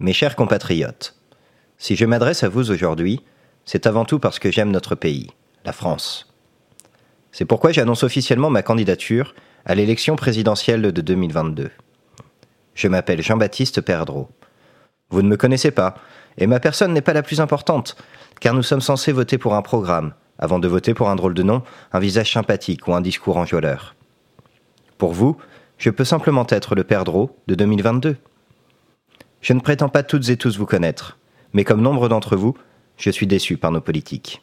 Mes chers compatriotes, si je m'adresse à vous aujourd'hui, c'est avant tout parce que j'aime notre pays, la France. C'est pourquoi j'annonce officiellement ma candidature à l'élection présidentielle de 2022. Je m'appelle Jean-Baptiste Perdreau. Vous ne me connaissez pas, et ma personne n'est pas la plus importante, car nous sommes censés voter pour un programme, avant de voter pour un drôle de nom, un visage sympathique ou un discours enjôleur. Pour vous, je peux simplement être le Perdreau de 2022. Je ne prétends pas toutes et tous vous connaître, mais comme nombre d'entre vous, je suis déçu par nos politiques.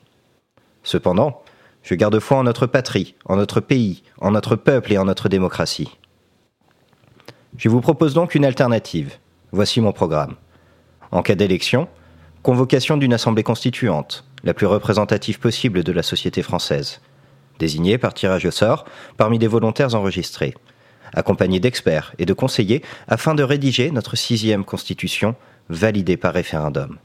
Cependant, je garde foi en notre patrie, en notre pays, en notre peuple et en notre démocratie. Je vous propose donc une alternative. Voici mon programme. En cas d'élection, convocation d'une assemblée constituante, la plus représentative possible de la société française, désignée par tirage au sort parmi des volontaires enregistrés, accompagnée d'experts et de conseillers afin de rédiger notre sixième constitution validée par référendum.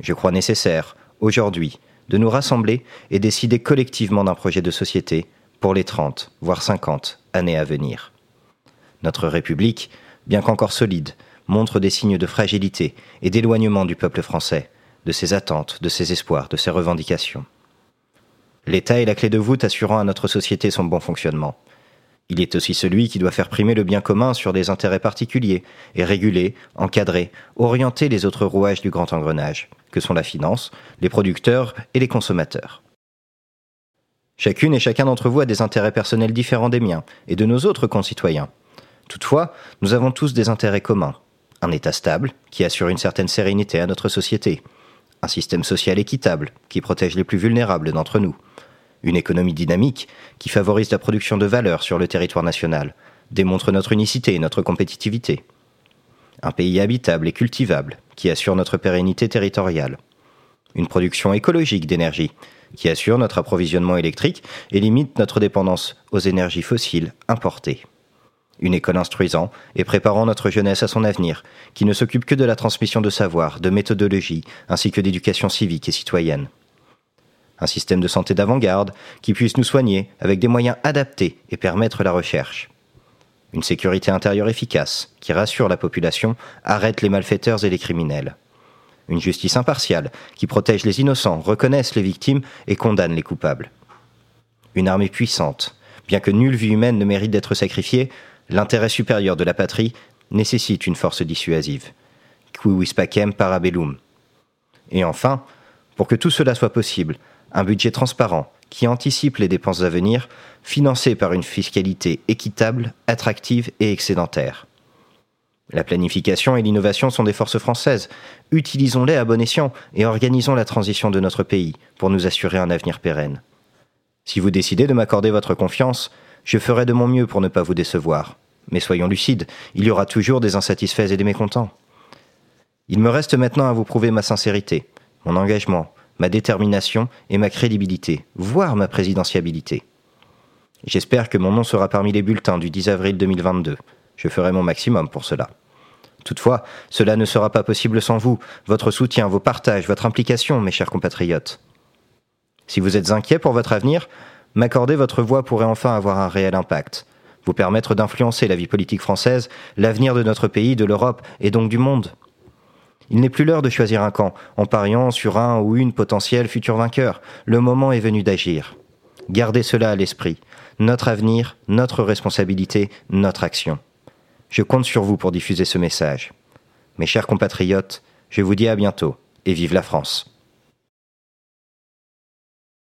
Je crois nécessaire, aujourd'hui, de nous rassembler et décider collectivement d'un projet de société pour les 30, voire 50 années à venir. Notre République, bien qu'encore solide, montre des signes de fragilité et d'éloignement du peuple français, de ses attentes, de ses espoirs, de ses revendications. L'État est la clé de voûte assurant à notre société son bon fonctionnement. Il est aussi celui qui doit faire primer le bien commun sur des intérêts particuliers et réguler, encadrer, orienter les autres rouages du grand engrenage, que sont la finance, les producteurs et les consommateurs. Chacune et chacun d'entre vous a des intérêts personnels différents des miens et de nos autres concitoyens. Toutefois, nous avons tous des intérêts communs. Un État stable, qui assure une certaine sérénité à notre société. Un système social équitable, qui protège les plus vulnérables d'entre nous une économie dynamique qui favorise la production de valeur sur le territoire national, démontre notre unicité et notre compétitivité. Un pays habitable et cultivable qui assure notre pérennité territoriale. Une production écologique d'énergie qui assure notre approvisionnement électrique et limite notre dépendance aux énergies fossiles importées. Une école instruisant et préparant notre jeunesse à son avenir, qui ne s'occupe que de la transmission de savoir, de méthodologie, ainsi que d'éducation civique et citoyenne un système de santé d'avant-garde qui puisse nous soigner avec des moyens adaptés et permettre la recherche. Une sécurité intérieure efficace qui rassure la population, arrête les malfaiteurs et les criminels. Une justice impartiale qui protège les innocents, reconnaisse les victimes et condamne les coupables. Une armée puissante. Bien que nulle vie humaine ne mérite d'être sacrifiée, l'intérêt supérieur de la patrie nécessite une force dissuasive. Qui pacem parabellum. Et enfin, pour que tout cela soit possible, un budget transparent qui anticipe les dépenses à venir, financé par une fiscalité équitable, attractive et excédentaire. La planification et l'innovation sont des forces françaises. Utilisons-les à bon escient et organisons la transition de notre pays pour nous assurer un avenir pérenne. Si vous décidez de m'accorder votre confiance, je ferai de mon mieux pour ne pas vous décevoir. Mais soyons lucides, il y aura toujours des insatisfaits et des mécontents. Il me reste maintenant à vous prouver ma sincérité, mon engagement, ma détermination et ma crédibilité, voire ma présidentiabilité. J'espère que mon nom sera parmi les bulletins du 10 avril 2022. Je ferai mon maximum pour cela. Toutefois, cela ne sera pas possible sans vous, votre soutien, vos partages, votre implication, mes chers compatriotes. Si vous êtes inquiets pour votre avenir, m'accorder votre voix pourrait enfin avoir un réel impact, vous permettre d'influencer la vie politique française, l'avenir de notre pays, de l'Europe et donc du monde. Il n'est plus l'heure de choisir un camp, en pariant sur un ou une potentielle future vainqueur. Le moment est venu d'agir. Gardez cela à l'esprit. Notre avenir, notre responsabilité, notre action. Je compte sur vous pour diffuser ce message. Mes chers compatriotes, je vous dis à bientôt et vive la France.